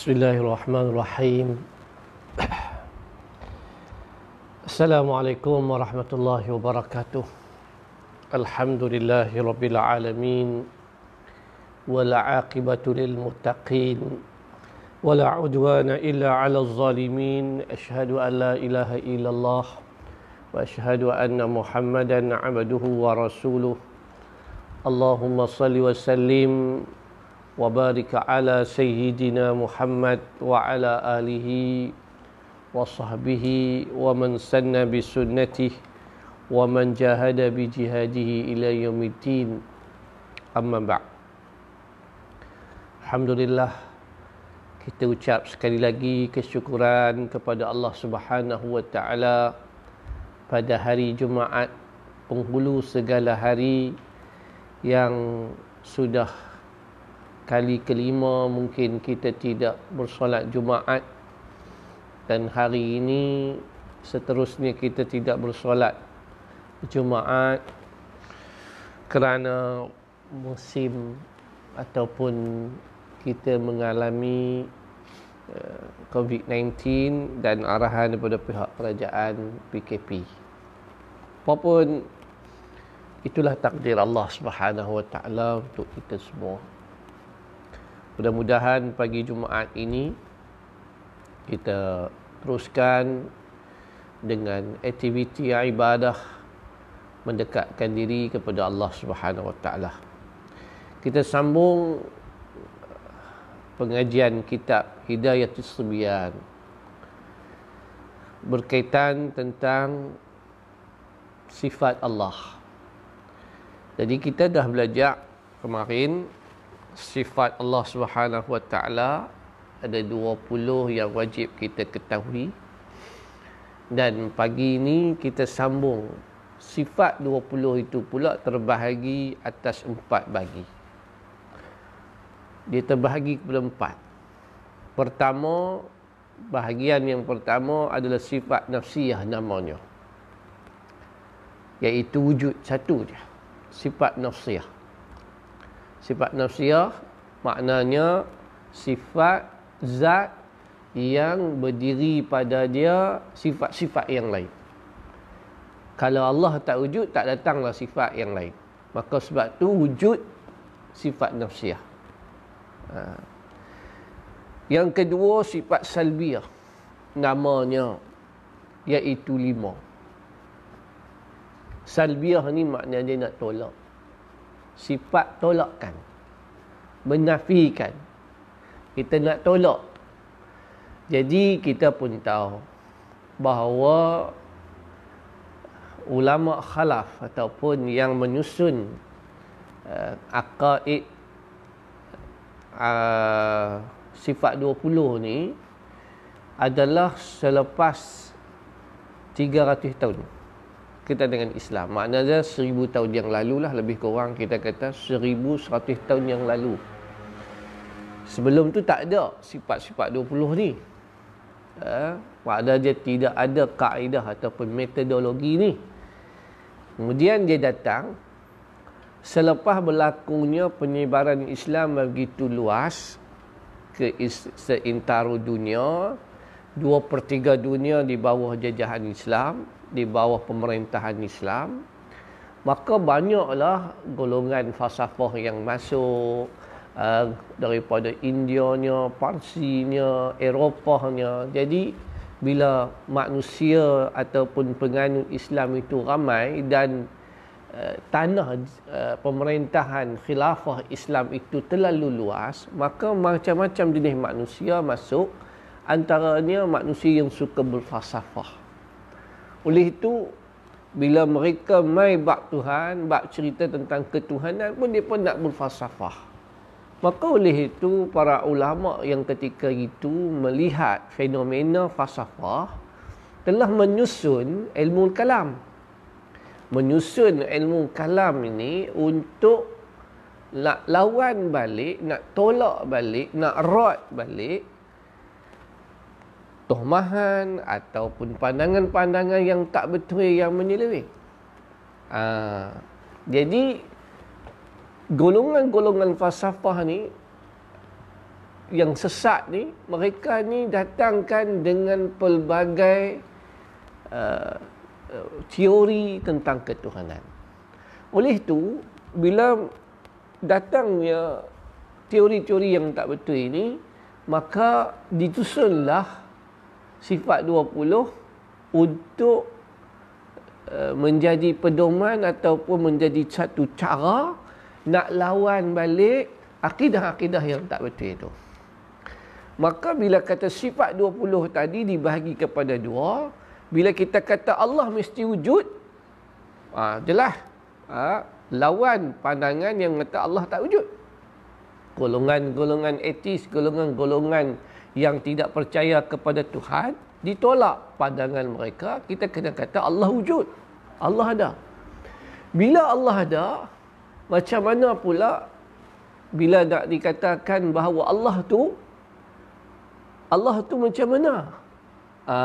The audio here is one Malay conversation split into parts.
Bismillahirrahmanirrahim. Assalamualaikum warahmatullahi wabarakatuh. Alhamdulillahi rabbil alamin. Wal aqibatu lil muttaqin. Wala udwana illa 'alal zalimin. Ashhadu an la ilaha illallah wa ashhadu anna Muhammadan 'abduhu wa rasuluh. Allahumma salli wa sallim وبارك على سيدنا محمد وعلى آله وصحبه ومن سن بسنته ومن جاهد بجهاده إلى يوم الدين أما بعد Alhamdulillah kita ucap sekali lagi kesyukuran kepada Allah Subhanahu wa taala pada hari Jumaat penghulu segala hari yang sudah kali kelima mungkin kita tidak bersolat Jumaat dan hari ini seterusnya kita tidak bersolat Jumaat kerana musim ataupun kita mengalami uh, COVID-19 dan arahan daripada pihak kerajaan PKP. Apapun itulah takdir Allah Subhanahu Wa Taala untuk kita semua. Mudah-mudahan pagi Jumaat ini kita teruskan dengan aktiviti ibadah mendekatkan diri kepada Allah Subhanahu Wa Taala. Kita sambung pengajian kitab Hidayatus Subyan berkaitan tentang sifat Allah. Jadi kita dah belajar kemarin sifat Allah Subhanahu Wa Taala ada 20 yang wajib kita ketahui. Dan pagi ini kita sambung sifat 20 itu pula terbahagi atas empat bagi. Dia terbahagi kepada empat. Pertama, bahagian yang pertama adalah sifat nafsiyah namanya. Iaitu wujud satu je. Sifat nafsiyah sifat nafsiyah maknanya sifat zat yang berdiri pada dia sifat-sifat yang lain. Kalau Allah tak wujud, tak datanglah sifat yang lain. Maka sebab tu wujud sifat nafsiyah. Ha. Yang kedua sifat salbiyah. Namanya iaitu lima. Salbiyah ni maknanya dia nak tolak sifat tolakkan. Menafikan. Kita nak tolak. Jadi kita pun tahu bahawa ulama khalaf ataupun yang menyusun uh, aqaid uh, sifat 20 ni adalah selepas 300 tahun kita dengan Islam. Maknanya seribu tahun yang lalu lah lebih kurang kita kata seribu seratus tahun yang lalu. Sebelum tu tak ada sifat-sifat 20 ni. Ha? Maknanya dia tidak ada kaedah ataupun metodologi ni. Kemudian dia datang selepas berlakunya penyebaran Islam begitu luas ke seintara dunia, dua per dunia di bawah jajahan Islam, di bawah pemerintahan Islam maka banyaklah golongan falsafah yang masuk uh, daripada Indianya, Parsinya, Eropahnya. Jadi bila manusia ataupun penganut Islam itu ramai dan uh, tanah uh, pemerintahan khilafah Islam itu terlalu luas, maka macam-macam jenis manusia masuk antaranya manusia yang suka berfalsafah. Oleh itu bila mereka mai bab Tuhan, bab cerita tentang ketuhanan pun dia pun nak berfalsafah. Maka oleh itu para ulama yang ketika itu melihat fenomena falsafah telah menyusun ilmu kalam. Menyusun ilmu kalam ini untuk nak lawan balik, nak tolak balik, nak rot balik tohmahan ataupun pandangan-pandangan yang tak betul yang menyeleweng. Ha, jadi golongan-golongan falsafah ni yang sesat ni mereka ni datangkan dengan pelbagai uh, teori tentang ketuhanan. Oleh itu bila datangnya teori-teori yang tak betul ini maka ditusunlah sifat 20 untuk uh, menjadi pedoman ataupun menjadi satu cara nak lawan balik akidah-akidah yang tak betul itu. Maka bila kata sifat 20 tadi dibahagi kepada dua, bila kita kata Allah mesti wujud, ah jelas ha, lawan pandangan yang kata Allah tak wujud. Golongan-golongan etis, golongan-golongan yang tidak percaya kepada Tuhan, ditolak pandangan mereka, kita kena kata Allah wujud. Allah ada. Bila Allah ada, macam mana pula bila nak dikatakan bahawa Allah tu Allah tu macam mana? Ha,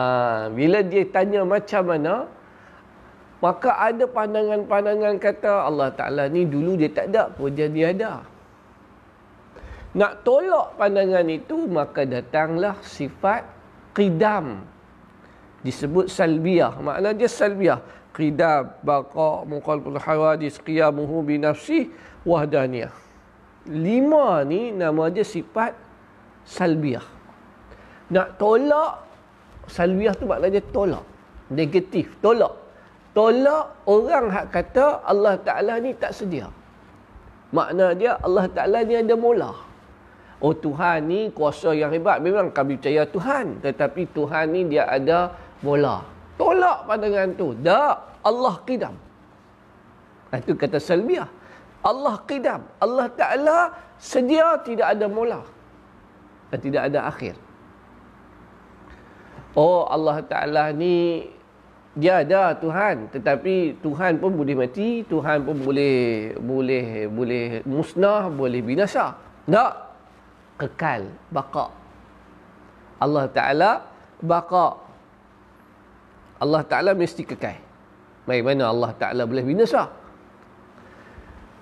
bila dia tanya macam mana, maka ada pandangan-pandangan kata Allah Ta'ala ni dulu dia tak ada pun dia ada. Nak tolak pandangan itu, maka datanglah sifat qidam. Disebut salbiah. Makna dia salbiah. Qidam, baqa, muqalpul hawadis, qiyamuhu binafsih, wahdaniyah. Lima ni nama dia sifat salbiah nak tolak salwiah tu maknanya tolak negatif tolak tolak orang hak kata Allah Taala ni tak sedia makna dia Allah Taala ni ada mula oh Tuhan ni kuasa yang hebat. Memang kami percaya Tuhan tetapi Tuhan ni dia ada mula tolak pandangan tu. Tak. Allah qidam itu kata salbiah Allah qidam Allah Taala sedia tidak ada mula dan tidak ada akhir. Oh Allah Ta'ala ni dia ada Tuhan tetapi Tuhan pun boleh mati Tuhan pun boleh boleh boleh musnah boleh binasa. Tak kekal baqa Allah Ta'ala baqa Allah Ta'ala mesti kekal. Bagaimana Allah Ta'ala boleh binasa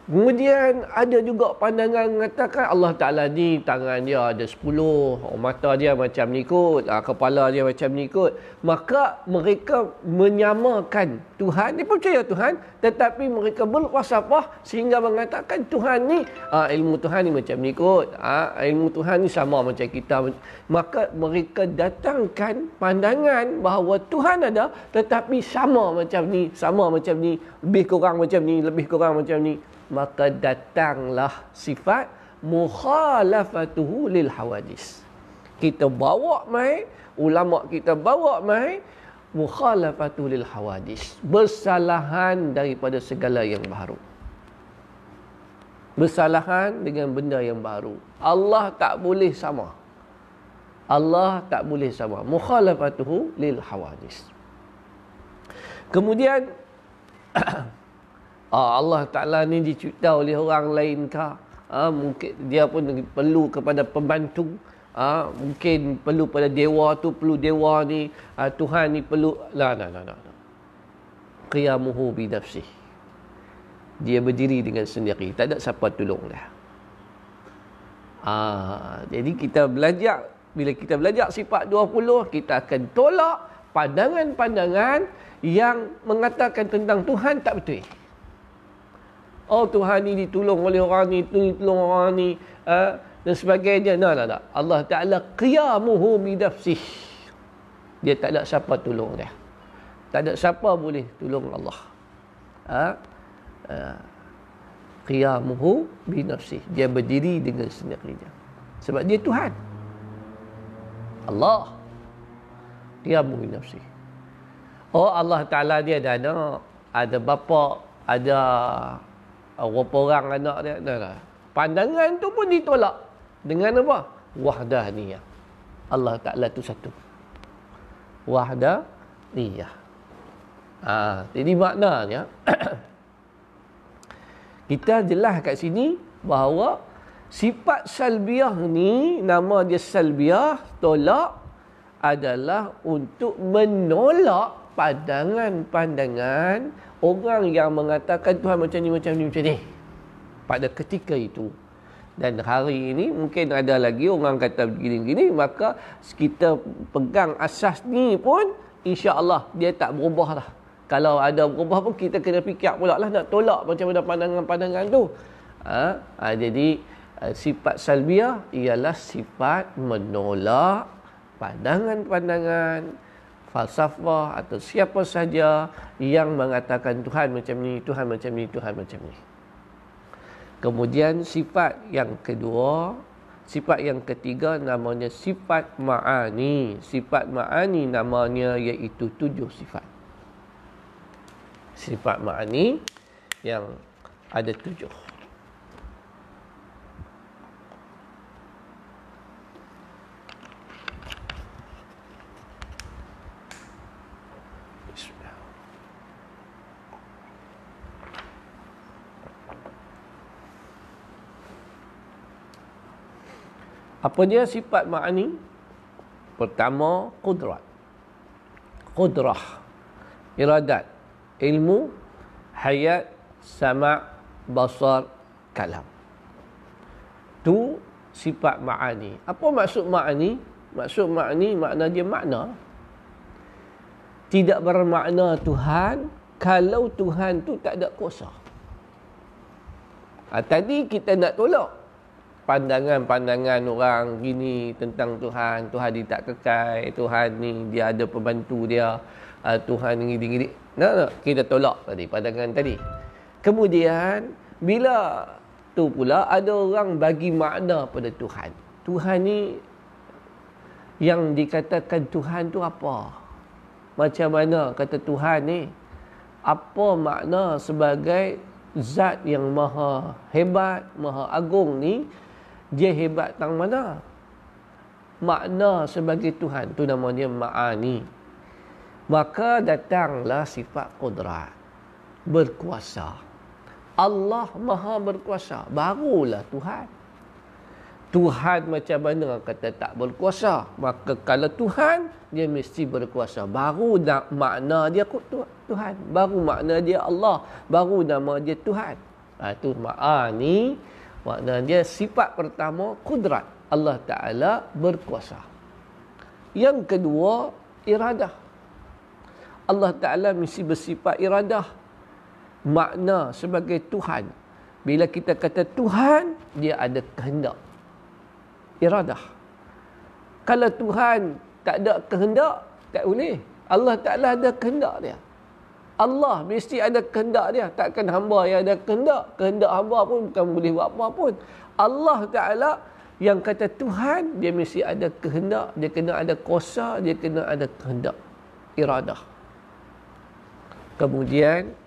Kemudian ada juga pandangan mengatakan Allah Ta'ala ni tangan dia ada 10, mata dia macam ni kot, ah, kepala dia macam ni kot. Maka mereka menyamakan Tuhan, dia percaya Tuhan tetapi mereka berwasapah sehingga mengatakan Tuhan ni, ah, ilmu Tuhan ni macam ni kot, ah, ilmu Tuhan ni sama macam kita. Maka mereka datangkan pandangan bahawa Tuhan ada tetapi sama macam ni, sama macam ni, lebih kurang macam ni, lebih kurang macam ni maka datanglah sifat mukhalafatuhu lil hawadis. Kita bawa mai, ulama kita bawa mai mukhalafatuhu lil hawadis. Bersalahan daripada segala yang baru. Bersalahan dengan benda yang baru. Allah tak boleh sama. Allah tak boleh sama. Mukhalafatuhu lil hawadis. Kemudian ah, Allah Ta'ala ni dicipta oleh orang lain kah? Ah, mungkin dia pun perlu kepada pembantu. Ah, mungkin perlu pada dewa tu, perlu dewa ni. Ah, Tuhan ni perlu. Lah, lah, lah, lah. Qiyamuhu bidafsih. Dia berdiri dengan sendiri. Tak ada siapa tolong dia. Ah, jadi kita belajar. Bila kita belajar sifat 20, kita akan tolak pandangan-pandangan yang mengatakan tentang Tuhan tak betul. Oh Tuhan ni ditolong oleh orang ni, tu ditolong orang ni uh, dan sebagainya. Nah, nah, nah. Allah Taala qiyamuhu bidafsih. Dia tak ada siapa tolong dia. Tak ada siapa boleh tolong Allah. Ha? Uh, qiyamuhu binafsih. Dia berdiri dengan sendirinya. Sebab dia Tuhan. Allah. Qiyamuhu binafsih. Oh Allah Ta'ala dia ada anak, ada bapa, ada berapa orang anak dia? Dah lah. pandangan tu pun ditolak. Dengan apa? Wahdaniyah Allah Taala tu satu. Wahdaniyah ah jadi maknanya kita jelas kat sini bahawa sifat salbiah ni nama dia salbiah tolak adalah untuk menolak pandangan-pandangan orang yang mengatakan Tuhan macam ni, macam ni, macam ni. Pada ketika itu, dan hari ini mungkin ada lagi orang kata begini-gini maka kita pegang asas ni pun insya-Allah dia tak berubah lah. Kalau ada berubah pun kita kena fikir pula lah nak tolak macam mana pandangan-pandangan tu. Ha? ha jadi ha, sifat salbiah ialah sifat menolak pandangan-pandangan falsafah atau siapa saja yang mengatakan Tuhan macam ni, Tuhan macam ni, Tuhan macam ni. Kemudian sifat yang kedua, sifat yang ketiga namanya sifat ma'ani. Sifat ma'ani namanya iaitu tujuh sifat. Sifat ma'ani yang ada tujuh. Apa dia sifat ma'ani? Pertama, kudrat. Kudrah. Iradat. Ilmu, hayat, sama' basar, kalam. Tu sifat ma'ani. Apa maksud ma'ani? Maksud ma'ani, makna dia makna. Tidak bermakna Tuhan kalau Tuhan tu tak ada kuasa. Ha, tadi kita nak tolak pandangan-pandangan orang gini tentang Tuhan, Tuhan dia tak kekal, Tuhan ni dia ada pembantu dia, uh, Tuhan ni gini-gini. Nah, kita tolak tadi pandangan tadi. Kemudian bila tu pula ada orang bagi makna pada Tuhan. Tuhan ni yang dikatakan Tuhan tu apa? Macam mana kata Tuhan ni? Apa makna sebagai zat yang maha hebat, maha agung ni dia hebat tang mana? Makna sebagai Tuhan. Tu namanya ma'ani. Maka datanglah sifat kudrat. Berkuasa. Allah maha berkuasa. Barulah Tuhan. Tuhan macam mana kata tak berkuasa? Maka kalau Tuhan dia mesti berkuasa. Baru nak makna dia Tuhan. Baru makna dia Allah. Baru nama dia Tuhan. Ha, itu ma'ani Makna dia sifat pertama kudrat Allah Ta'ala berkuasa. Yang kedua iradah. Allah Ta'ala mesti bersifat iradah. Makna sebagai Tuhan. Bila kita kata Tuhan, dia ada kehendak. Iradah. Kalau Tuhan tak ada kehendak, tak boleh. Allah Ta'ala ada kehendak dia. Allah mesti ada kehendak dia. Takkan hamba yang ada kehendak. Kehendak hamba pun bukan boleh buat apa pun. Allah Ta'ala yang kata Tuhan, dia mesti ada kehendak. Dia kena ada kuasa. Dia kena ada kehendak. Iradah. Kemudian,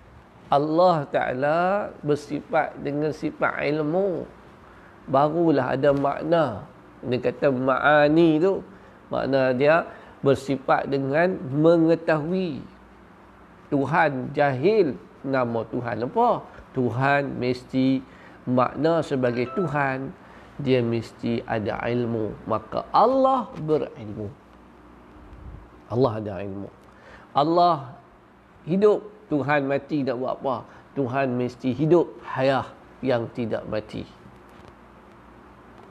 Allah Ta'ala bersifat dengan sifat ilmu. Barulah ada makna. Dia kata ma'ani tu. Makna dia bersifat dengan mengetahui Tuhan jahil nama Tuhan. Apa? Tuhan mesti makna sebagai Tuhan. Dia mesti ada ilmu. Maka Allah berilmu. Allah ada ilmu. Allah hidup. Tuhan mati nak buat apa? Tuhan mesti hidup hayah yang tidak mati.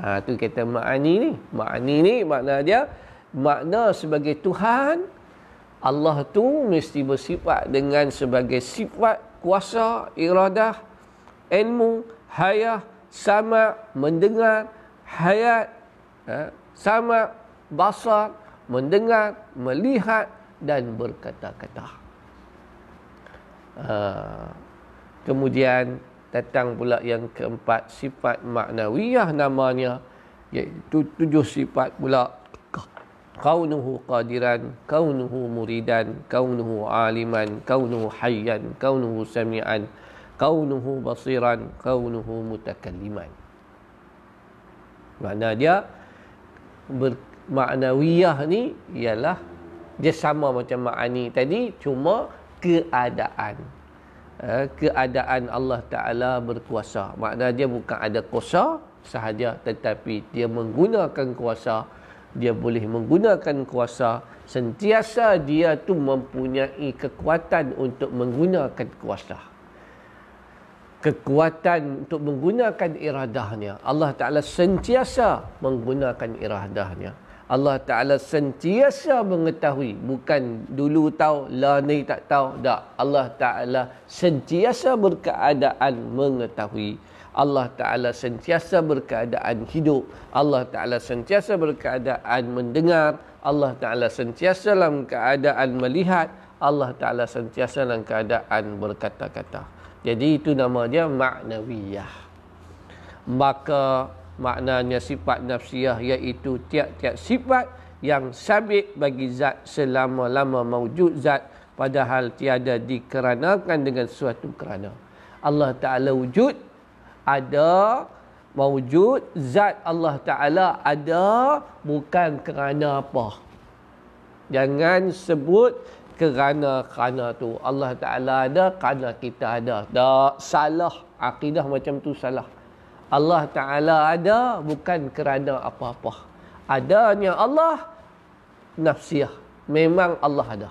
Ha, tu kata makni ni. Makni ni makna dia makna sebagai Tuhan Allah tu mesti bersifat dengan sebagai sifat kuasa, iradah, ilmu, hayah, sama, mendengar, hayat, ha, sama, basar, mendengar, melihat dan berkata-kata. Ha, kemudian datang pula yang keempat sifat maknawiyah namanya iaitu tujuh sifat pula kaunuhu qadiran kaunuhu muridan kaunuhu aliman kaunuhu hayyan kaunuhu samian kaunuhu basiran kaunuhu mutakalliman. Makna dia bermaknawiyah ni ialah dia sama macam makni tadi cuma keadaan. Eh, keadaan Allah Taala berkuasa. Makna dia bukan ada kuasa sahaja tetapi dia menggunakan kuasa dia boleh menggunakan kuasa sentiasa dia tu mempunyai kekuatan untuk menggunakan kuasa kekuatan untuk menggunakan iradahnya. Allah Ta'ala sentiasa menggunakan iradahnya. Allah Ta'ala sentiasa mengetahui. Bukan dulu tahu, lah ni tak tahu. Tak. Allah Ta'ala sentiasa berkeadaan mengetahui. Allah Ta'ala sentiasa berkeadaan hidup. Allah Ta'ala sentiasa berkeadaan mendengar. Allah Ta'ala sentiasa dalam keadaan melihat. Allah Ta'ala sentiasa dalam keadaan berkata-kata. Jadi itu nama dia maknawiyah. Maka maknanya sifat nafsiyah iaitu tiap-tiap sifat yang sabit bagi zat selama-lama mawujud zat padahal tiada dikeranakan dengan suatu kerana. Allah Ta'ala wujud, ada, mawujud, zat Allah Ta'ala ada bukan kerana apa. Jangan sebut kerana kerana tu. Allah Taala ada kerana kita ada. Tak salah. Akidah macam tu salah. Allah Taala ada bukan kerana apa-apa. Adanya Allah nafsiyah. Memang Allah ada.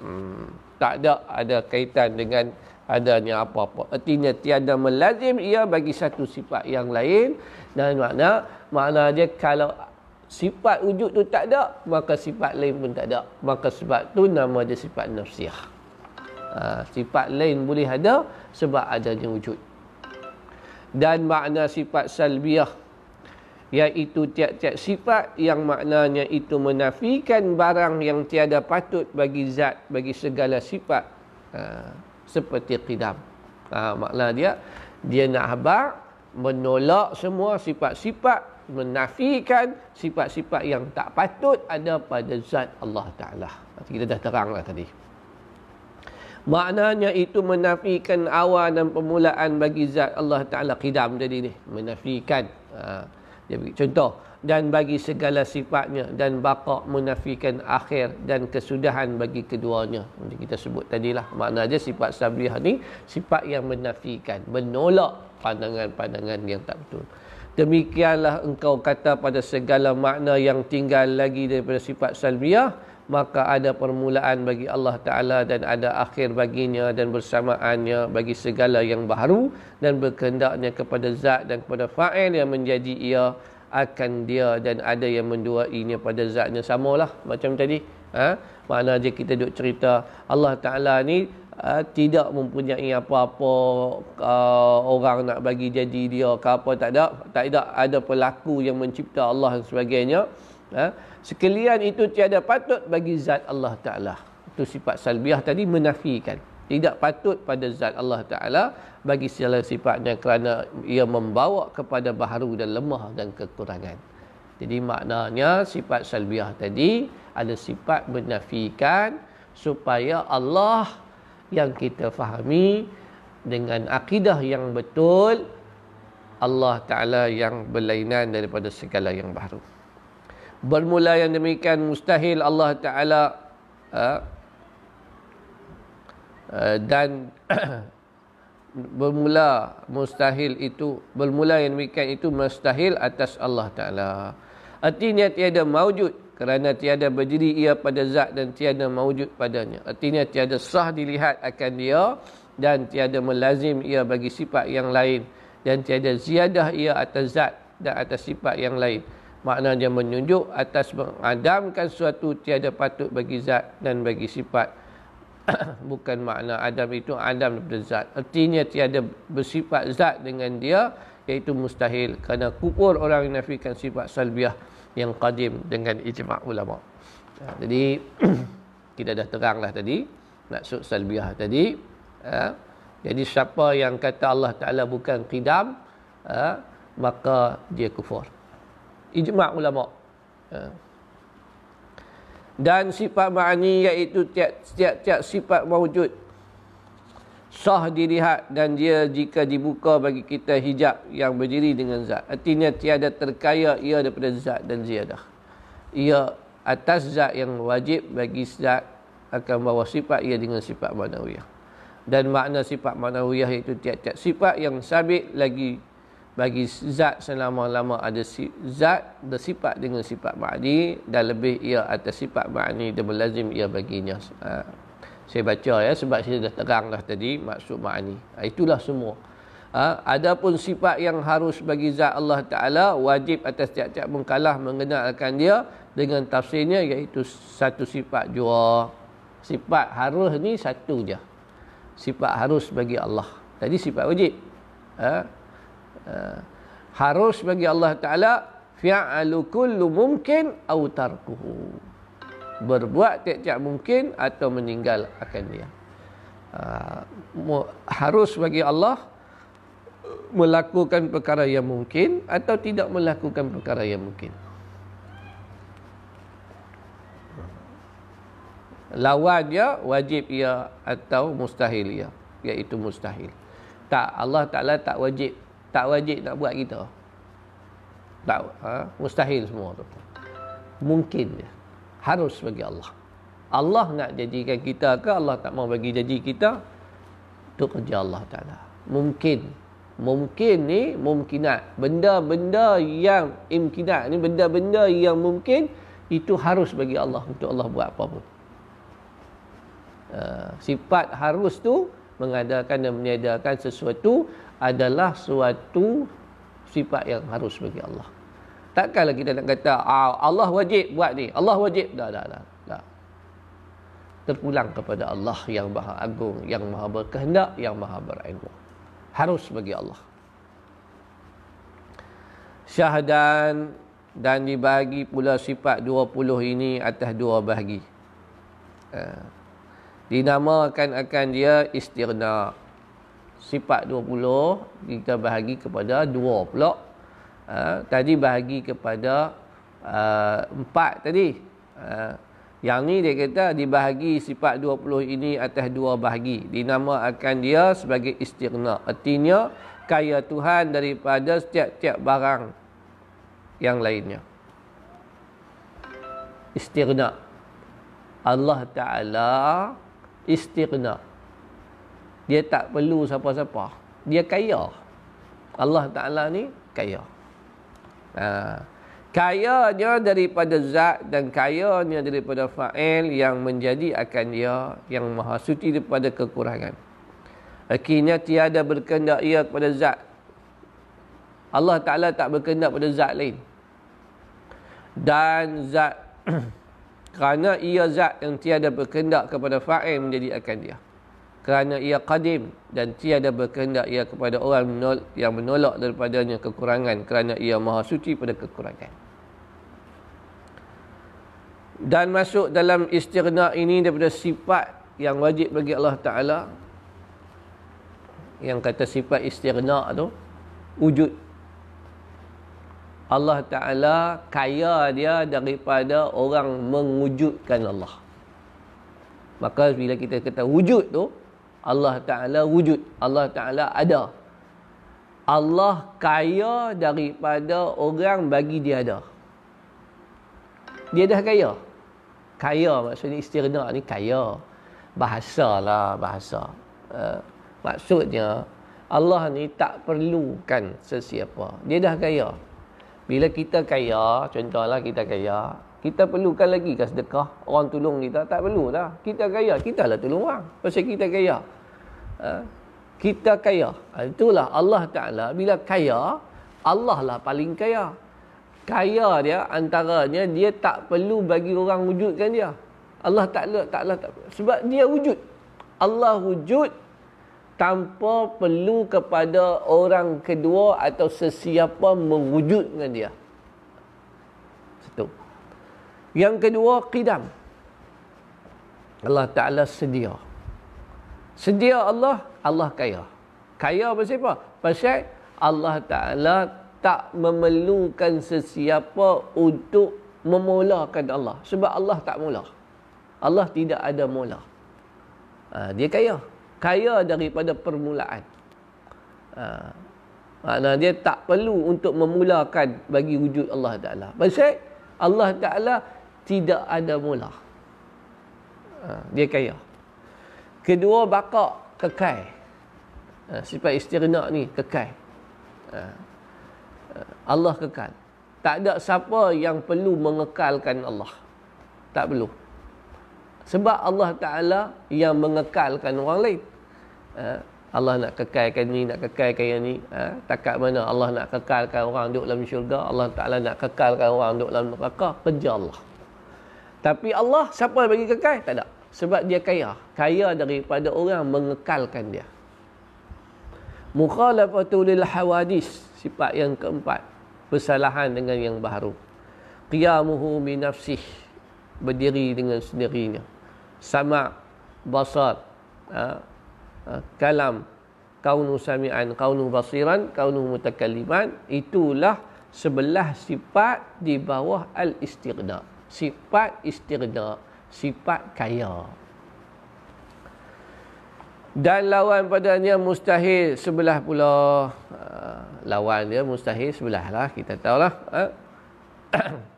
Hmm, tak ada ada kaitan dengan adanya apa-apa. Artinya tiada melazim ia bagi satu sifat yang lain. Dan makna makna dia kalau sifat wujud tu tak ada maka sifat lain pun tak ada. Maka sebab tu nama dia sifat nafsiyah. Ha, sifat lain boleh ada sebab adanya wujud. Dan makna sifat salbiah iaitu tiap-tiap sifat yang maknanya itu menafikan barang yang tiada patut bagi zat bagi segala sifat. Ha, seperti qidam ha, makna dia dia nak habaq menolak semua sifat-sifat menafikan sifat-sifat yang tak patut ada pada zat Allah Ta'ala. Kita dah teranglah tadi. Maknanya itu menafikan awal dan permulaan bagi zat Allah Ta'ala. Qidam tadi ni. Menafikan. Ha, dia beri contoh. Dan bagi segala sifatnya. Dan baqa menafikan akhir dan kesudahan bagi keduanya. Macam kita sebut tadilah. Maknanya sifat sabriyah ni. Sifat yang menafikan. Menolak pandangan-pandangan yang tak betul. Demikianlah engkau kata pada segala makna yang tinggal lagi daripada sifat salbiah, maka ada permulaan bagi Allah Ta'ala dan ada akhir baginya dan bersamaannya bagi segala yang baru dan berkehendaknya kepada zat dan kepada fa'il yang menjadi ia akan dia dan ada yang menduainya pada zatnya. Samalah macam tadi. Ha? makna je kita duk cerita Allah Ta'ala ni uh, tidak mempunyai apa-apa uh, orang nak bagi jadi dia ke apa tak ada tak ada. Ada pelaku yang mencipta Allah dan sebagainya uh, sekalian itu tiada patut bagi zat Allah taala. Itu sifat salbiah tadi menafikan. Tidak patut pada zat Allah taala bagi segala sifatnya kerana ia membawa kepada baharu dan lemah dan kekurangan. Jadi maknanya sifat salbiah tadi ada sifat menafikan supaya Allah yang kita fahami dengan akidah yang betul Allah Ta'ala yang berlainan daripada segala yang baru. Bermula yang demikian mustahil Allah Ta'ala uh, uh, dan bermula mustahil itu bermula yang demikian itu mustahil atas Allah Ta'ala. Artinya tiada maujud kerana tiada berdiri ia pada zat dan tiada mawujud padanya. Artinya tiada sah dilihat akan dia dan tiada melazim ia bagi sifat yang lain dan tiada ziyadah ia atas zat dan atas sifat yang lain. Maknanya menunjuk atas mengadamkan suatu tiada patut bagi zat dan bagi sifat. Bukan makna Adam itu Adam daripada zat. Artinya tiada bersifat zat dengan dia iaitu mustahil. Kerana kupur orang yang nafikan sifat salbiah yang qadim dengan ijma' ulama. Ha, jadi kita dah teranglah tadi maksud salbiah tadi. Ha, jadi siapa yang kata Allah Taala bukan qidam, ha, maka dia kufur. Ijma' ulama. Ha. Dan sifat ma'ani iaitu tiap-tiap sifat mawujud sah dilihat dan dia jika dibuka bagi kita hijab yang berdiri dengan zat. Artinya tiada terkaya ia daripada zat dan ziyadah. Ia atas zat yang wajib bagi zat akan bawa sifat ia dengan sifat manawiyah. Dan makna sifat manawiyah itu tiap-tiap sifat yang sabit lagi bagi zat selama-lama ada zat bersifat dengan sifat ma'ni dan lebih ia atas sifat ma'ni dan melazim ia baginya. Ha saya baca ya sebab saya dah terang dah tadi maksud makni. Ha, itulah semua. Ha, adapun sifat yang harus bagi zat Allah Ta'ala wajib atas tiap-tiap mengkalah mengenalkan dia dengan tafsirnya iaitu satu sifat jua. Sifat harus ni satu je. Sifat harus bagi Allah. Tadi sifat wajib. Ha? Ha. Harus bagi Allah Ta'ala fi'alu kullu mungkin au tarkuhu. Berbuat tiap-tiap mungkin atau meninggal akan dia. Ha. Harus bagi Allah melakukan perkara yang mungkin atau tidak melakukan perkara yang mungkin. Lawannya wajib ia atau mustahil ia, iaitu mustahil. Tak Allah Taala tak wajib, tak wajib nak buat kita. Tak ha? mustahil semua tu. Mungkin dia. Harus bagi Allah. Allah nak jadikan kita ke Allah tak mau bagi jadi kita? Itu kerja Allah Taala. Mungkin mungkin ni mungkinat benda-benda yang imkinat ni benda-benda yang mungkin itu harus bagi Allah untuk Allah buat apa pun uh, sifat harus tu mengadakan dan meniadakan sesuatu adalah suatu sifat yang harus bagi Allah takkanlah kita nak kata ah, Allah wajib buat ni Allah wajib dah dah dah dah terpulang kepada Allah yang maha agung yang maha berkehendak yang maha berilmu harus bagi Allah. Syahdan dan dibagi pula sifat 20 ini atas dua bahagi. Uh, dinamakan akan dia istirna. Sifat 20 kita bahagi kepada dua pula. Uh, tadi bahagi kepada uh, empat tadi. Uh, yang ni dia kata dibahagi sifat 20 ini atas dua bahagi. Dinamakan dia sebagai istirna. Artinya kaya Tuhan daripada setiap-tiap barang yang lainnya. Istirna. Allah Ta'ala istirna. Dia tak perlu siapa-siapa. Dia kaya. Allah Ta'ala ni kaya. Haa kayanya daripada zat dan kayanya daripada fa'il yang menjadi akan dia yang maha suci daripada kekurangan. Akhirnya tiada berkendak ia kepada zat. Allah Ta'ala tak berkendak pada zat lain. Dan zat, kerana ia zat yang tiada berkendak kepada fa'il menjadi akan dia. Kerana ia qadim dan tiada berkendak ia kepada orang yang menolak daripadanya kekurangan. Kerana ia maha suci pada kekurangan dan masuk dalam istirna ini daripada sifat yang wajib bagi Allah Ta'ala yang kata sifat istirna tu wujud Allah Ta'ala kaya dia daripada orang mewujudkan Allah. Maka bila kita kata wujud tu Allah Ta'ala wujud. Allah Ta'ala ada. Allah kaya daripada orang bagi dia ada. Dia dah kaya. Kaya maksudnya istirna ni kaya. Bahasa lah bahasa. Uh, maksudnya Allah ni tak perlukan sesiapa. Dia dah kaya bila kita kaya contohlah kita kaya kita perlukan lagi ke sedekah. Orang tolong kita tak perlu lah kita kaya kita lah tolong orang. Pasal kita kaya. Uh, kita kaya. Itulah Allah Ta'ala. Bila kaya Allah lah paling kaya. Kaya dia antaranya dia tak perlu bagi orang wujudkan dia. Allah Taala Taala tak sebab dia wujud. Allah wujud tanpa perlu kepada orang kedua atau sesiapa mewujudkan dia. Satu. Yang kedua qidam. Allah Taala sedia. Sedia Allah, Allah kaya. Kaya pasal apa? Pasal Allah Taala tak memerlukan sesiapa untuk memulakan Allah. Sebab Allah tak mula. Allah tidak ada mula. Ha, dia kaya. Kaya daripada permulaan. Ha, makna dia tak perlu untuk memulakan bagi wujud Allah Ta'ala. Maksud Allah Ta'ala tidak ada mula. Ha, dia kaya. Kedua, bakak kekal. Ha, sifat istirna ni kekal. Ha, Allah kekal. Tak ada siapa yang perlu mengekalkan Allah. Tak perlu. Sebab Allah Ta'ala yang mengekalkan orang lain. Ha? Allah nak kekalkan ni, nak kekalkan yang ni. Ha? Takat mana Allah nak kekalkan orang duduk dalam syurga, Allah Ta'ala nak kekalkan orang duduk dalam neraka, kerja Allah. Tapi Allah, siapa yang bagi kekal? Tak ada. Sebab dia kaya. Kaya daripada orang mengekalkan dia. Mukhalafatul lil hawadis. Sifat yang keempat. Persalahan dengan yang baru. Qiyamuhu binafsih. Berdiri dengan sendirinya. Sama' basar. Ha? Ha, kalam kaunu sami'an kaunu basiran kaunu mutakalliman itulah sebelah sifat di bawah al istighna sifat istighna sifat kaya dan lawan padanya mustahil sebelah pula uh, lawan dia mustahil sebelah lah kita tahulah uh.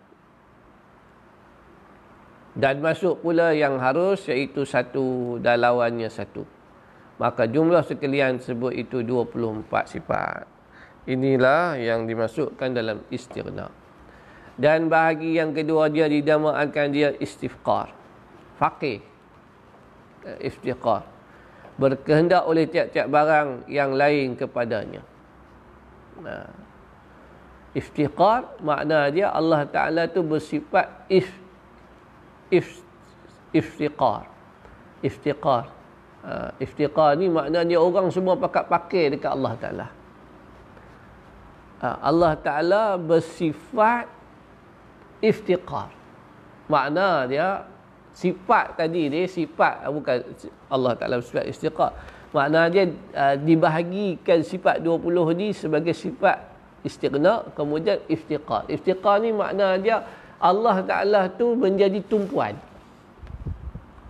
dan masuk pula yang harus iaitu satu dan lawannya satu maka jumlah sekalian tersebut itu 24 sifat. Inilah yang dimasukkan dalam istighna. Dan bahagi yang kedua dia dinamakan dia istifqar. Faqih. Eh, istifqar. Berkehendak oleh tiap-tiap barang yang lain kepadanya. Nah. Iftiqar makna dia Allah Ta'ala tu bersifat if, if, iftiqar. Iftiqar uh, iftiqar ni maknanya orang semua pakat pakai dekat Allah Ta'ala. Uh, Allah Ta'ala bersifat iftiqar. Makna dia sifat tadi dia sifat uh, bukan Allah Ta'ala bersifat iftiqar. Makna dia uh, dibahagikan sifat 20 ni sebagai sifat istiqna kemudian iftiqar. Iftiqar ni makna dia Allah Ta'ala tu menjadi tumpuan.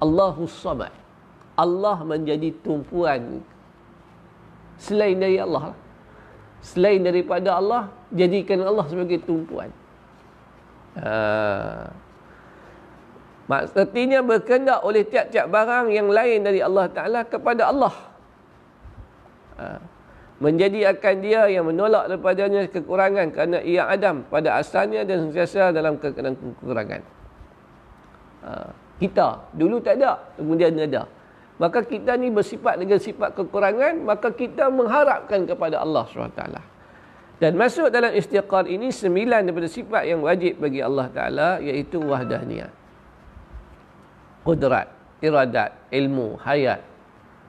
Allahus Samad. Allah menjadi tumpuan selain dari Allah selain daripada Allah jadikan Allah sebagai tumpuan ha. maksudnya berkendak oleh tiap-tiap barang yang lain dari Allah Ta'ala kepada Allah ha. Menjadi akan dia yang menolak daripadanya kekurangan kerana ia Adam pada asalnya dan sentiasa dalam kekurangan. Ha. kita dulu tak ada kemudian ada. Maka kita ni bersifat dengan sifat kekurangan maka kita mengharapkan kepada Allah SWT dan masuk dalam istiqar ini sembilan daripada sifat yang wajib bagi Allah Ta'ala iaitu wahdaniyat kudrat, iradat, ilmu, hayat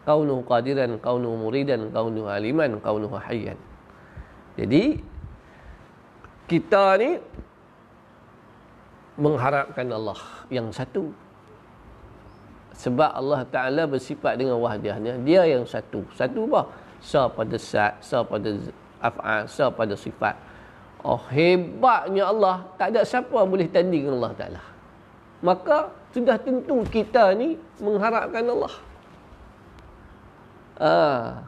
kaunuh qadiran, kaunuh muridan, kaunuh aliman, kaunuh hayyan. Jadi kita ni mengharapkan Allah yang satu. Sebab Allah Ta'ala bersifat dengan wahdiyahnya dia yang satu. Satu apa? sa pada sat, sa pada af'al, sa pada sifat. Oh hebatnya Allah tak ada siapa boleh tanding Allah Ta'ala. Maka sudah tentu kita ni mengharapkan Allah ah.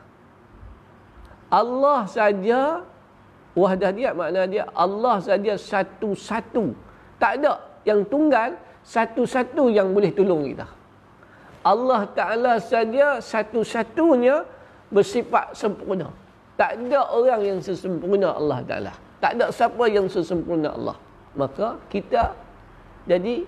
Allah saja wahdah dia makna dia Allah saja satu-satu tak ada yang tunggal satu-satu yang boleh tolong kita Allah Ta'ala saja satu-satunya bersifat sempurna. Tak ada orang yang sesempurna Allah Ta'ala. Tak ada siapa yang sesempurna Allah. Maka kita jadi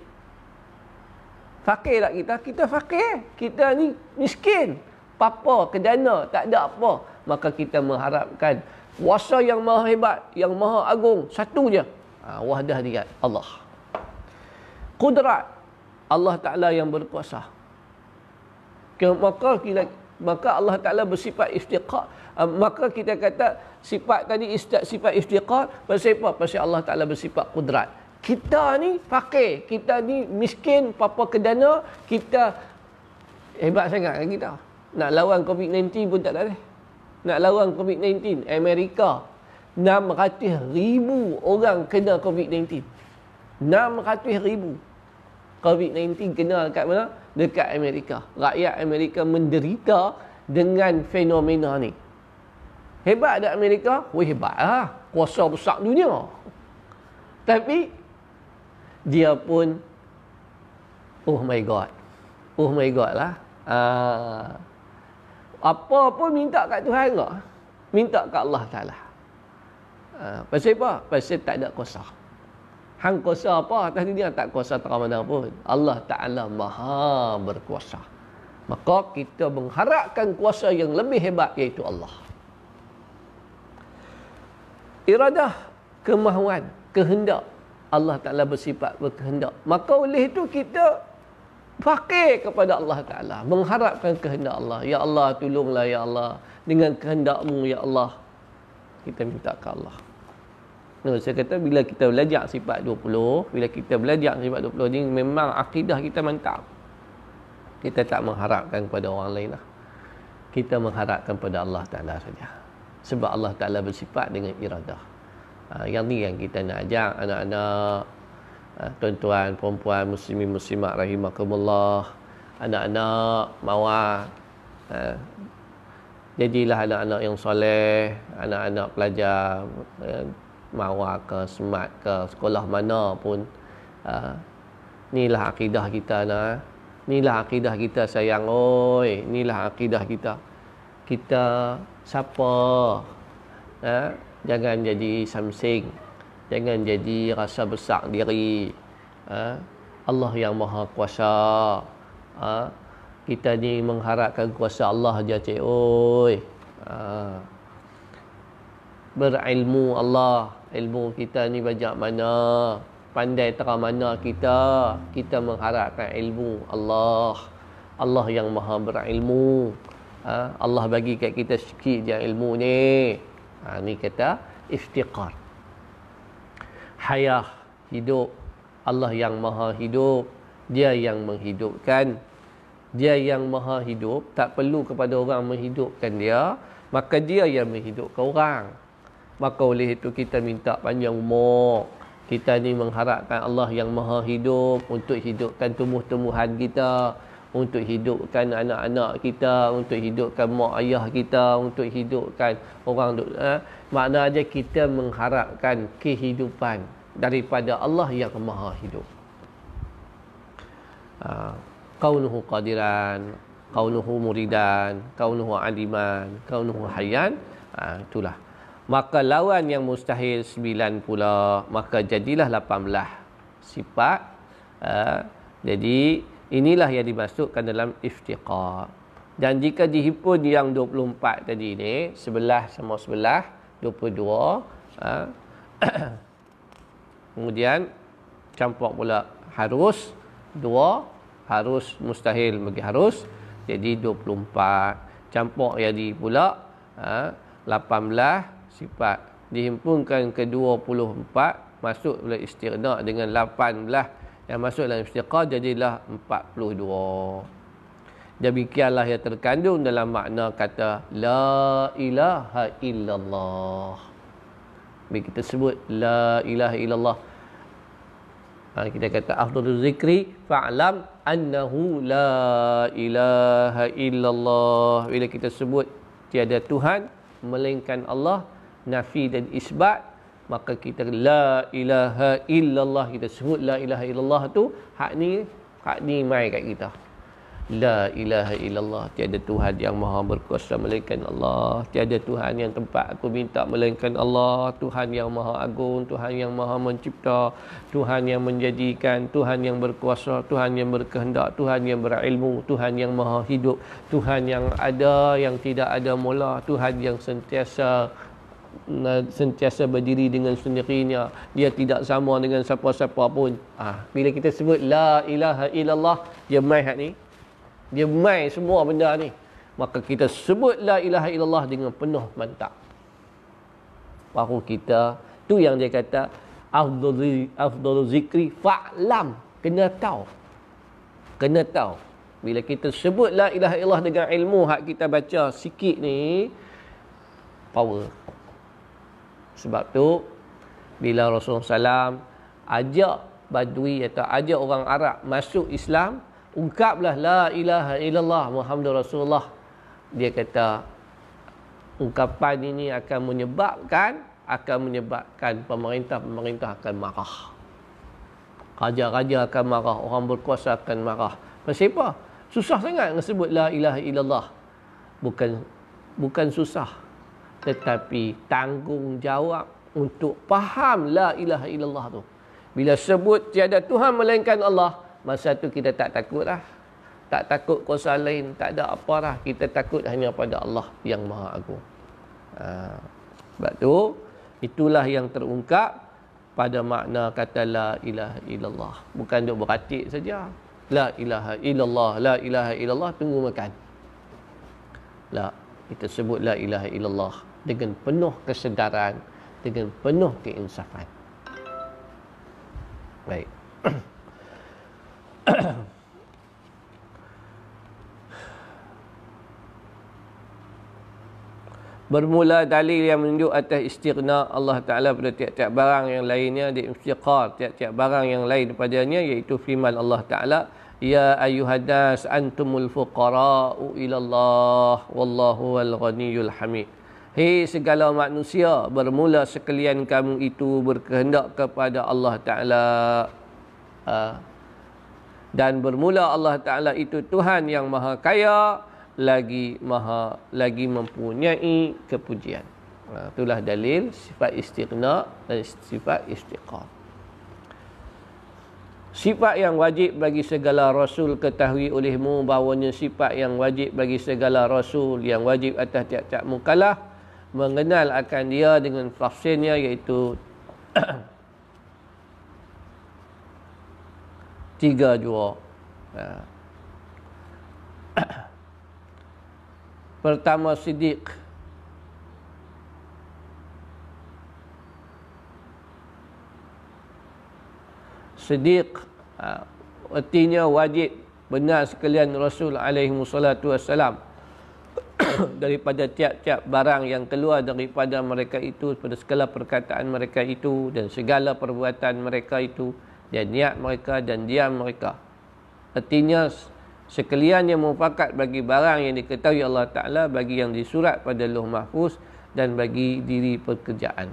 fakir tak kita? Kita fakir. Kita ni miskin. Papa, kedana, tak ada apa. Maka kita mengharapkan kuasa yang maha hebat, yang maha agung. Satu je. Ha, wahdah dia Allah. Kudrat. Allah Ta'ala yang berkuasa maka kita maka Allah Taala bersifat iftiqar uh, maka kita kata sifat tadi sifat iftiqar pasal apa pasal Allah Taala bersifat kudrat kita ni fakir kita ni miskin papa kedana kita hebat sangat kan kita nak lawan covid-19 pun tak ada nak lawan covid-19 Amerika 600 ribu orang kena covid-19 600 ribu covid-19 kena kat mana dekat Amerika. Rakyat Amerika menderita dengan fenomena ni. Hebat tak Amerika? Wih hebat lah. Kuasa besar dunia. Tapi, dia pun, oh my God. Oh my God lah. Uh, apa pun minta kat Tuhan tak? Minta kat Allah Ta'ala. Uh, pasal apa? Pasal tak ada kuasa. Hang kuasa apa atas dunia tak kuasa tak mana pun. Allah Ta'ala maha berkuasa. Maka kita mengharapkan kuasa yang lebih hebat iaitu Allah. Iradah, kemahuan, kehendak. Allah Ta'ala bersifat berkehendak. Maka oleh itu kita fakir kepada Allah Ta'ala. Mengharapkan kehendak Allah. Ya Allah, tolonglah Ya Allah. Dengan kehendakmu Ya Allah. Kita minta ke Allah. No, saya kata bila kita belajar sifat 20, bila kita belajar sifat 20 ni memang akidah kita mantap kita tak mengharapkan kepada orang lain lah. Kita mengharapkan kepada Allah Ta'ala saja. Sebab Allah Ta'ala bersifat dengan iradah. Ha, yang ni yang kita nak ajak anak-anak, tuan-tuan, perempuan, muslimin, muslimat, rahimakumullah, anak-anak, mawar. Ha, jadilah anak-anak yang soleh, anak-anak pelajar, ha, mawar ke, semat ke, sekolah mana pun. Ha, inilah akidah kita nak. Inilah akidah kita sayang. Oi, inilah akidah kita. Kita siapa? Ha? Jangan jadi samsing. Jangan jadi rasa besar diri. Ha? Allah yang maha kuasa. Ha? Kita ni mengharapkan kuasa Allah aja cik. Oi. Ha? Berilmu Allah. Ilmu kita ni banyak mana pandai terang mana kita kita mengharapkan ilmu Allah Allah yang maha berilmu ha? Allah bagi kat kita sikit je ilmu ni ha, ni kata iftiqar hayah hidup. Allah yang maha hidup. Dia yang menghidupkan. Dia yang maha hidup. Tak perlu kepada orang menghidupkan dia. Maka dia yang menghidupkan orang. Maka oleh itu kita minta panjang umur. Kita ni mengharapkan Allah yang maha hidup untuk hidupkan tumbuh-tumbuhan kita untuk hidupkan anak-anak kita untuk hidupkan mak ayah kita untuk hidupkan orang eh? makna aja kita mengharapkan kehidupan daripada Allah yang maha hidup ha. kaunuhu qadiran kaunuhu muridan kaunuhu aliman kaunuhu hayyan ha, itulah maka lawan yang mustahil sembilan pula maka jadilah lapan belah sifat uh, jadi inilah yang dimasukkan dalam iftiqar dan jika dihimpun yang 24 tadi ni sebelah sama sebelah 22 uh, kemudian campur pula harus dua harus mustahil bagi harus jadi 24 campur jadi pula uh, 18 sifat. Dihimpunkan ke 24 masuk pula istighna dengan 18 yang masuk dalam istiqah jadilah 42 demikianlah yang terkandung dalam makna kata la ilaha illallah. Bila kita sebut la ilaha illallah ha, kita kata afdalul zikri fa'lam annahu la ilaha illallah. Bila kita sebut tiada Tuhan melainkan Allah nafi dan isbat maka kita la ilaha illallah kita sebut la ilaha illallah tu hak ni hak ni mai kat kita la ilaha illallah tiada tuhan yang maha berkuasa melainkan Allah tiada tuhan yang tempat aku minta melainkan Allah tuhan yang maha agung tuhan yang maha mencipta tuhan yang menjadikan tuhan yang berkuasa tuhan yang berkehendak tuhan yang berilmu tuhan yang maha hidup tuhan yang ada yang tidak ada mula tuhan yang sentiasa sentiasa berdiri dengan sendirinya. Dia tidak sama dengan siapa-siapa pun. Ah. Bila kita sebut la ilaha illallah dia mai hak ni? Dia mai semua benda ni. Maka kita sebut la ilaha illallah dengan penuh mantap. Baru kita tu yang dia kata afdalu zikri fa'lam. Kena tahu. Kena tahu. Bila kita sebut la ilaha illallah dengan ilmu hak kita baca sikit ni power sebab tu bila Rasulullah SAW ajak Badui atau ajak orang Arab masuk Islam, ungkaplah la ilaha illallah Muhammadur Rasulullah. Dia kata ungkapan ini akan menyebabkan akan menyebabkan pemerintah-pemerintah akan marah. Raja-raja akan marah, orang berkuasa akan marah. Pasal apa? Susah sangat nak sebut la ilaha illallah. Bukan bukan susah tetapi tanggungjawab untuk faham la ilaha illallah tu. Bila sebut tiada Tuhan melainkan Allah, masa tu kita tak takut lah. tak takut kuasa lain, tak ada apa dah. Kita takut hanya pada Allah yang Maha Agung. Ha. Sebab tu, itulah yang terungkap pada makna kata la ilaha illallah. Bukan duk beratik saja. La ilaha illallah, la ilaha illallah, tunggu makan. La, kita sebut la ilaha illallah dengan penuh kesedaran, dengan penuh keinsafan. Baik. Bermula dalil yang menunjuk atas istighna Allah Ta'ala pada tiap-tiap barang yang lainnya di istiqar, tiap-tiap barang yang lain padanya iaitu firman Allah Ta'ala Ya ayuhadas antumul fuqara'u ilallah wallahu wal ghaniyul hamid Hei segala manusia bermula sekalian kamu itu berkehendak kepada Allah Ta'ala uh, dan bermula Allah Ta'ala itu Tuhan yang maha kaya lagi maha lagi mempunyai kepujian. Ha, itulah dalil sifat istighna dan sifat istiqar. Sifat yang wajib bagi segala rasul ketahui olehmu bahawanya sifat yang wajib bagi segala rasul yang wajib atas tiap-tiap mukalah mengenal akan dia dengan tafsirnya iaitu tiga jua. Ha. Pertama Siddiq ha, artinya wajib benar sekalian Rasul alaihi wassalam daripada tiap-tiap barang yang keluar daripada mereka itu pada segala perkataan mereka itu dan segala perbuatan mereka itu dan niat mereka dan diam mereka. Artinya sekalian yang mufakat bagi barang yang diketahui Allah Ta'ala bagi yang disurat pada luh mahfuz dan bagi diri pekerjaan.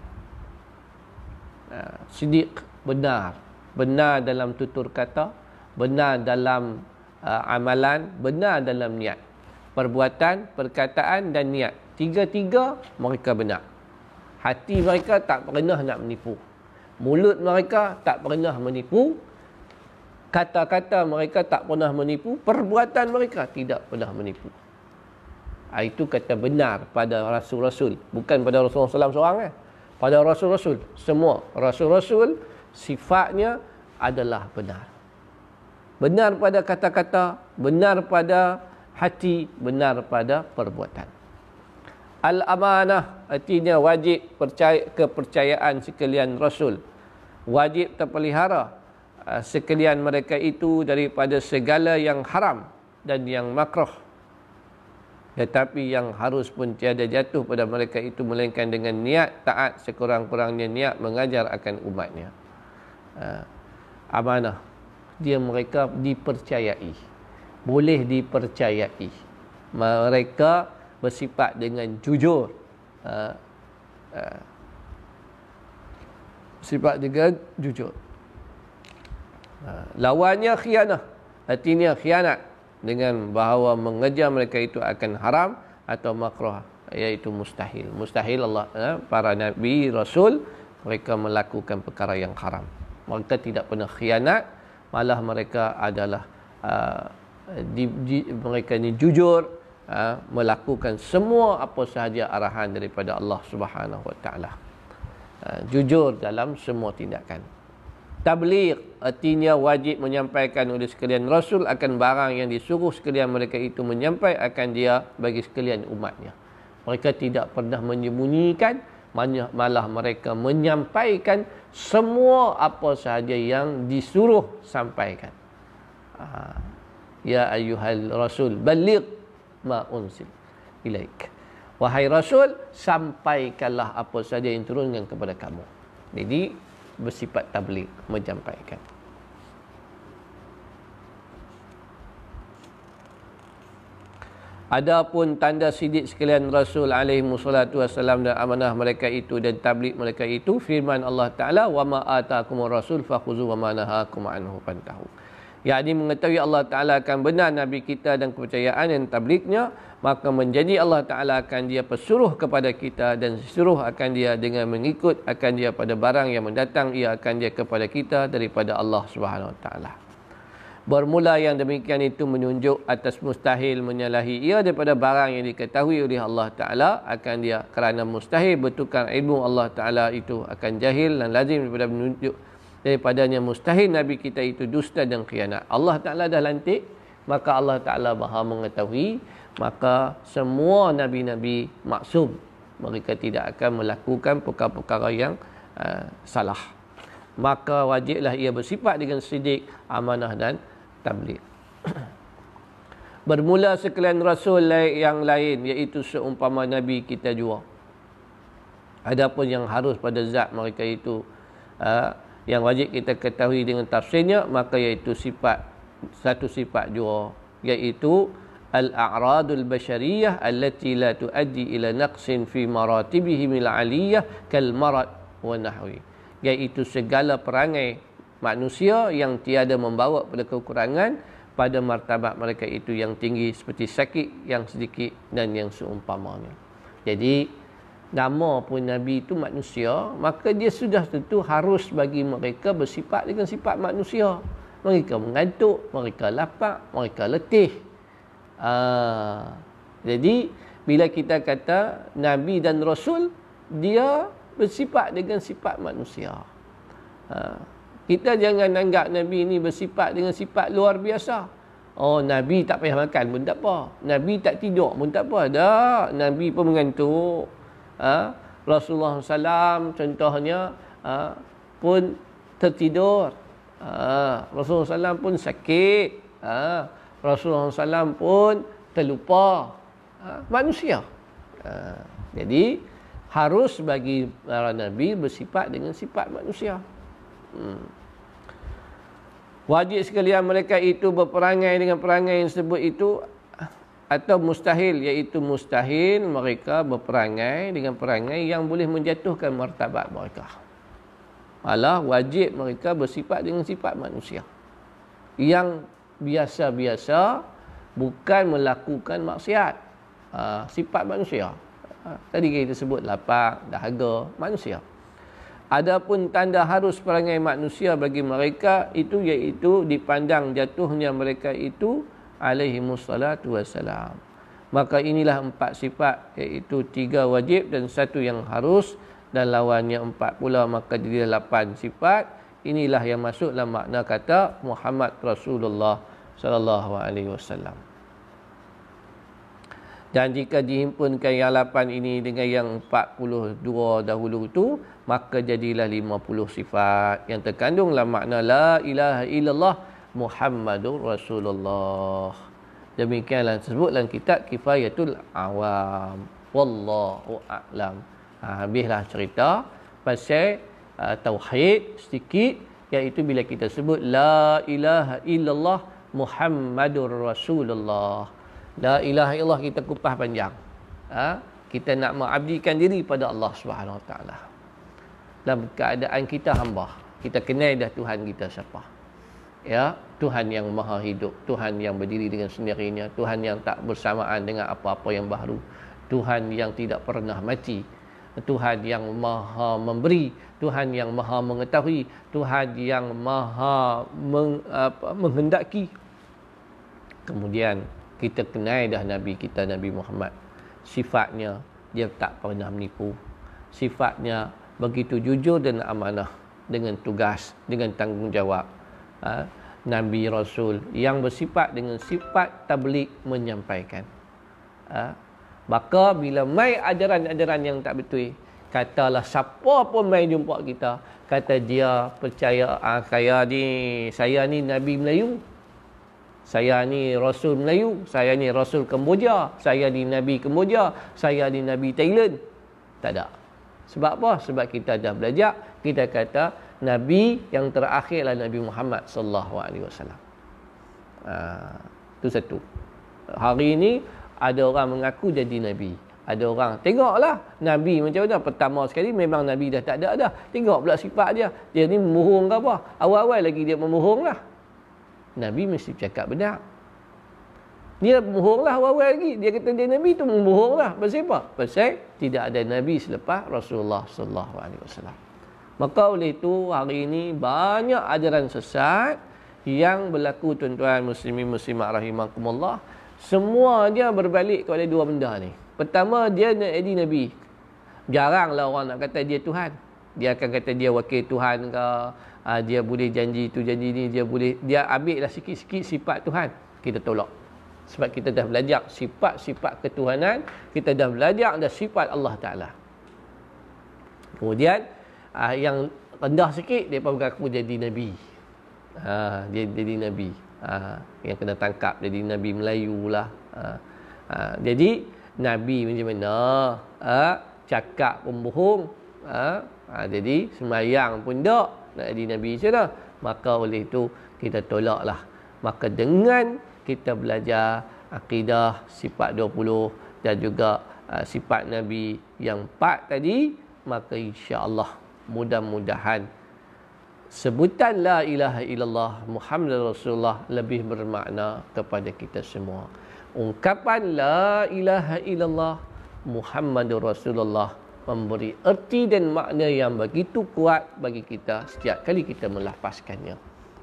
Ha, sidik benar. Benar dalam tutur kata benar dalam uh, amalan benar dalam niat perbuatan, perkataan dan niat tiga-tiga mereka benar hati mereka tak pernah nak menipu mulut mereka tak pernah menipu kata-kata mereka tak pernah menipu, perbuatan mereka tidak pernah menipu. Ha, itu kata benar pada Rasul-Rasul. Bukan pada Rasulullah SAW seorang. Eh? Pada Rasul-Rasul. Semua. Rasul-Rasul sifatnya adalah benar. Benar pada kata-kata, benar pada hati, benar pada perbuatan. Al-amanah artinya wajib percaya, kepercayaan sekalian Rasul. Wajib terpelihara Ah, sekalian mereka itu daripada segala yang haram dan yang makruh tetapi yang harus pun tiada jatuh pada mereka itu melainkan dengan niat taat sekurang-kurangnya niat mengajar akan umatnya uh, amanah dia mereka dipercayai boleh dipercayai mereka bersifat dengan jujur uh, uh, sifat dengan jujur Ha, lawannya khianah. Artinya khianat dengan bahawa mengejar mereka itu akan haram atau makruh iaitu mustahil. Mustahil Allah para nabi rasul mereka melakukan perkara yang haram. Mereka tidak pernah khianat, malah mereka adalah uh, di, di, mereka ini jujur uh, melakukan semua apa sahaja arahan daripada Allah Subhanahu Wa Taala. Uh, jujur dalam semua tindakan. Tabligh artinya wajib menyampaikan oleh sekalian rasul akan barang yang disuruh sekalian mereka itu menyampaikan akan dia bagi sekalian umatnya. Mereka tidak pernah menyembunyikan malah mereka menyampaikan semua apa sahaja yang disuruh sampaikan. Ah, ya ayyuhal rasul baligh ma unsil ilaik wahai rasul sampaikanlah apa sahaja yang turunkan kepada kamu jadi bersifat tabligh menyampaikan. Adapun tanda sidik sekalian Rasul alaihi wassalatu wassalam dan amanah mereka itu dan tabligh mereka itu firman Allah Taala wa ma rasul fakhuzu wa ma nahakum anhu fantahu. Yakni mengetahui Allah Taala akan benar nabi kita dan kepercayaan dan tablighnya maka menjadi Allah Ta'ala akan dia pesuruh kepada kita dan suruh akan dia dengan mengikut akan dia pada barang yang mendatang ia akan dia kepada kita daripada Allah Subhanahu Wa Ta'ala. Bermula yang demikian itu menunjuk atas mustahil menyalahi ia daripada barang yang diketahui oleh Allah Ta'ala akan dia kerana mustahil bertukar ilmu Allah Ta'ala itu akan jahil dan lazim daripada menunjuk daripadanya mustahil Nabi kita itu dusta dan khianat. Allah Ta'ala dah lantik maka Allah Ta'ala maha mengetahui maka semua Nabi-Nabi maksum mereka tidak akan melakukan perkara-perkara yang uh, salah. Maka wajiblah ia bersifat dengan sidik, amanah dan tabligh. Bermula sekalian rasul yang lain iaitu seumpama nabi kita jua. Adapun yang harus pada zat mereka itu uh, yang wajib kita ketahui dengan tafsirnya maka iaitu sifat satu sifat jua iaitu al-a'radul bashariyah allati la tuaddi ila naqsin fi maratibihim al-aliyah kal marad wa nahwi iaitu segala perangai manusia yang tiada membawa pada kekurangan pada martabat mereka itu yang tinggi seperti sakit yang sedikit dan yang seumpamanya. Jadi nama pun Nabi itu manusia, maka dia sudah tentu harus bagi mereka bersifat dengan sifat manusia. Mereka mengantuk, mereka lapar, mereka letih. Aa, ah, jadi bila kita kata Nabi dan Rasul, dia bersifat dengan sifat manusia. Aa, ah, kita jangan anggap Nabi ini bersifat dengan sifat luar biasa. Oh, Nabi tak payah makan pun tak apa. Nabi tak tidur pun tak apa. Dah, Nabi pun mengantuk. Ha? Rasulullah SAW contohnya ha? pun tertidur. Ha? Rasulullah SAW pun sakit. Rasulullah SAW pun terlupa. Manusia. Jadi, harus bagi para Nabi bersifat dengan sifat manusia. Hmm. Wajib sekalian mereka itu berperangai dengan perangai yang sebut itu atau mustahil iaitu mustahil mereka berperangai dengan perangai yang boleh menjatuhkan martabat mereka. Malah wajib mereka bersifat dengan sifat manusia. Yang biasa-biasa bukan melakukan maksiat. Ha, sifat manusia. Ha, tadi kita sebut lapar, dahaga, manusia. Adapun tanda harus perangai manusia bagi mereka itu iaitu dipandang jatuhnya mereka itu alaihi musallatu wassalam. Maka inilah empat sifat iaitu tiga wajib dan satu yang harus dan lawannya empat pula maka jadi lapan sifat. Inilah yang masuk dalam makna kata Muhammad Rasulullah sallallahu alaihi wasallam. Dan jika dihimpunkan yang lapan ini dengan yang empat puluh dua dahulu itu, maka jadilah lima puluh sifat yang terkandung dalam makna La ilaha illallah Muhammadur Rasulullah. Demikianlah disebut dalam kitab Kifayatul Awam. Wallahu a'lam. Ha, habislah cerita pasal uh, Tauhid sedikit iaitu bila kita sebut La ilaha illallah Muhammadur Rasulullah. La ilaha illallah kita kupas panjang. Ha? Kita nak mengabdikan diri pada Allah Subhanahu Wa Taala. Dalam keadaan kita hamba, kita kenal dah Tuhan kita siapa. Ya, Tuhan yang maha hidup, Tuhan yang berdiri dengan sendirinya, Tuhan yang tak bersamaan dengan apa-apa yang baru, Tuhan yang tidak pernah mati, Tuhan yang maha memberi, Tuhan yang maha mengetahui, Tuhan yang maha meng, apa, menghendaki. Kemudian kita kenal dah Nabi kita Nabi Muhammad. Sifatnya dia tak pernah menipu. Sifatnya begitu jujur dan amanah dengan tugas dengan tanggungjawab ha? Nabi Rasul yang bersifat dengan sifat tablik menyampaikan ha? maka bila mai ajaran-ajaran yang tak betul katalah siapa pun mai jumpa kita kata dia percaya ah, saya ni saya ni Nabi Melayu saya ni Rasul Melayu, saya ni Rasul Kemboja, saya ni Nabi Kemboja, saya ni Nabi Thailand. Tak ada. Sebab apa? Sebab kita dah belajar, kita kata Nabi yang terakhir adalah Nabi Muhammad sallallahu alaihi wasallam. Ah, itu satu. Hari ini ada orang mengaku jadi nabi. Ada orang tengoklah nabi macam mana pertama sekali memang nabi dah tak ada dah. Tengok pula sifat dia. Dia ni membohong ke apa? Awal-awal lagi dia membohonglah. Nabi mesti cakap benar. Dia bohonglah awal-awal lagi. Dia kata dia Nabi tu membohonglah. Pasal apa? Pasal tidak ada Nabi selepas Rasulullah sallallahu alaihi wasallam. Maka oleh itu hari ini banyak ajaran sesat yang berlaku tuan-tuan muslimin muslimat rahimakumullah semua dia berbalik kepada dua benda ni. Pertama dia nak jadi nabi. Jaranglah orang nak kata dia Tuhan. Dia akan kata dia wakil Tuhan ke, uh, dia boleh janji tu janji ni, dia boleh dia ambil lah sikit-sikit sifat Tuhan. Kita tolak. Sebab kita dah belajar sifat-sifat ketuhanan, kita dah belajar dah sifat Allah Taala. Kemudian uh, yang rendah sikit dia pun mengaku jadi nabi. Ha, dia jadi nabi. Ha, yang kena tangkap jadi nabi Melayu lah. Ha, ha, jadi nabi macam mana? Ha, cakap pun bohong. Ha, ha, jadi semayang pun tak nak jadi nabi macam mana? Maka oleh itu kita tolaklah. Maka dengan kita belajar akidah sifat 20 dan juga uh, sifat nabi yang empat tadi maka insya-Allah mudah-mudahan sebutan la ilaha illallah Muhammad Rasulullah lebih bermakna kepada kita semua. Ungkapan la ilaha illallah Muhammad Rasulullah memberi erti dan makna yang begitu kuat bagi kita setiap kali kita melafazkannya.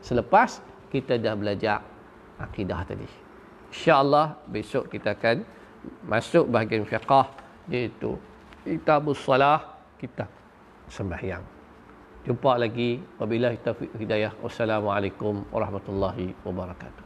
Selepas kita dah belajar akidah tadi. Insya-Allah besok kita akan masuk bahagian fiqh iaitu kitabus salah kita sembahyang. Jumpa lagi. Wabillahi taufiq hidayah. Wassalamualaikum warahmatullahi wabarakatuh.